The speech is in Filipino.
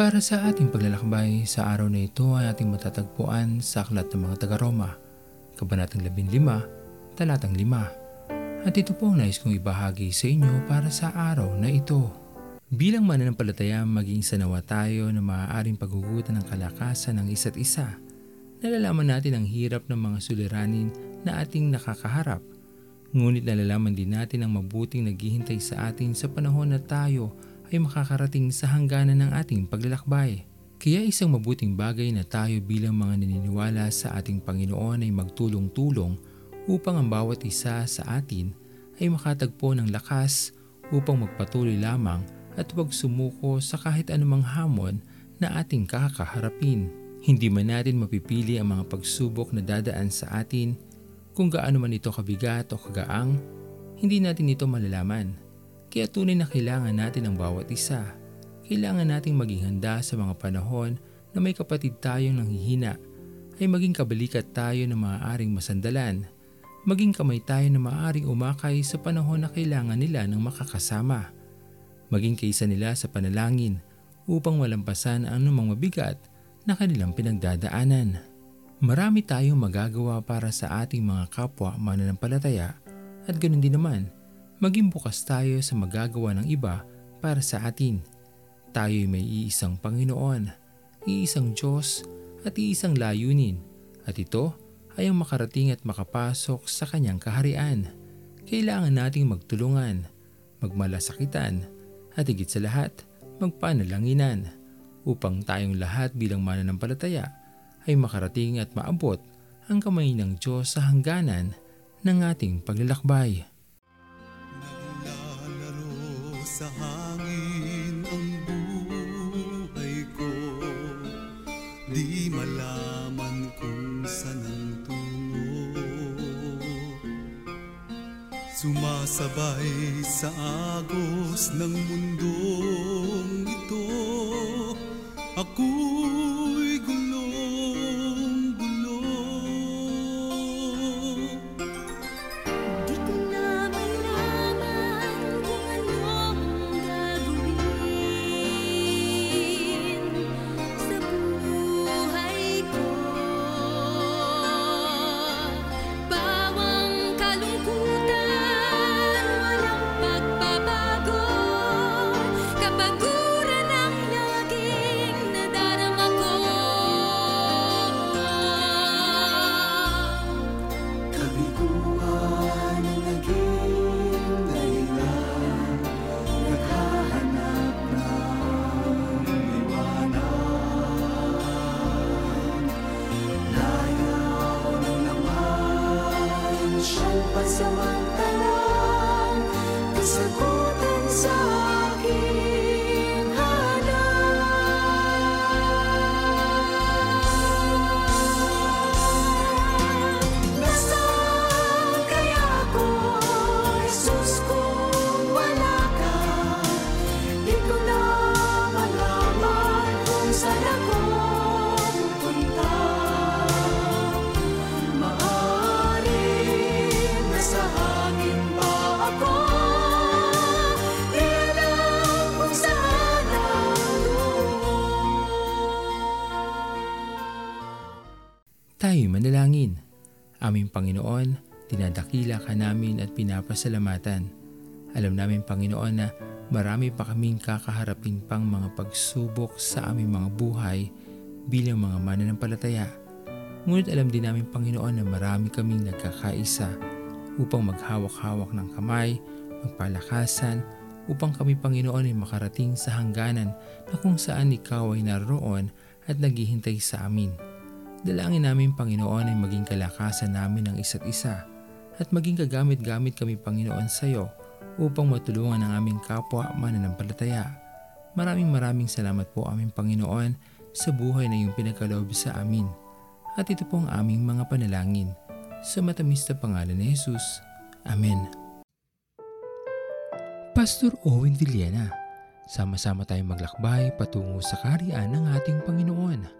Para sa ating paglalakbay sa araw na ito ay ating matatagpuan sa Aklat ng mga taga-Roma, Kabanatang 15, Talatang 5. At ito po ang nais kong ibahagi sa inyo para sa araw na ito. Bilang mananampalataya, maging sanawa tayo na maaaring paghugutan ng kalakasan ng isa't isa. Nalalaman natin ang hirap ng mga suliranin na ating nakakaharap. Ngunit nalalaman din natin ang mabuting naghihintay sa atin sa panahon na tayo ay makakarating sa hangganan ng ating paglalakbay. Kaya isang mabuting bagay na tayo bilang mga naniniwala sa ating Panginoon ay magtulong-tulong upang ang bawat isa sa atin ay makatagpo ng lakas upang magpatuloy lamang at huwag sumuko sa kahit anumang hamon na ating kakaharapin. Hindi man natin mapipili ang mga pagsubok na dadaan sa atin kung gaano man ito kabigat o kagaang, hindi natin ito malalaman. Kaya tunay na kailangan natin ang bawat isa. Kailangan nating maging handa sa mga panahon na may kapatid tayong nanghihina ay maging kabalikat tayo na maaaring masandalan. Maging kamay tayo na maaaring umakay sa panahon na kailangan nila ng makakasama. Maging kaisa nila sa panalangin upang malampasan ang anumang mabigat na kanilang pinagdadaanan. Marami tayong magagawa para sa ating mga kapwa mananampalataya at ganoon din naman maging bukas tayo sa magagawa ng iba para sa atin. Tayo'y may iisang Panginoon, iisang Diyos at iisang layunin at ito ay ang makarating at makapasok sa kanyang kaharian. Kailangan nating magtulungan, magmalasakitan at higit sa lahat magpanalanginan upang tayong lahat bilang mananampalataya ay makarating at maabot ang kamay ng Diyos sa hangganan ng ating paglalakbay. Sa hangin ang buhay ko. Di malaman kung saan ang tungo. Sumasabay sa agos ng mundong ito. Ako'y Tayo'y manalangin. Aming Panginoon, dinadakila ka namin at pinapasalamatan. Alam namin Panginoon na marami pa kaming kakaharapin pang mga pagsubok sa aming mga buhay bilang mga mananampalataya. Ngunit alam din namin Panginoon na marami kaming nagkakaisa upang maghawak-hawak ng kamay, magpalakasan, upang kami Panginoon ay makarating sa hangganan na kung saan Ikaw ay naroon at naghihintay sa amin. Dalangin namin Panginoon ay maging kalakasan namin ang isa't isa at maging kagamit-gamit kami Panginoon sa iyo upang matulungan ang aming kapwa mananampalataya. Maraming maraming salamat po aming Panginoon sa buhay na iyong pinagkaloob sa amin. At ito po ang aming mga panalangin. Sa matamis na pangalan ni Jesus. Amen. Pastor Owen Villena, sama-sama tayong maglakbay patungo sa kariyan ng ating Panginoon.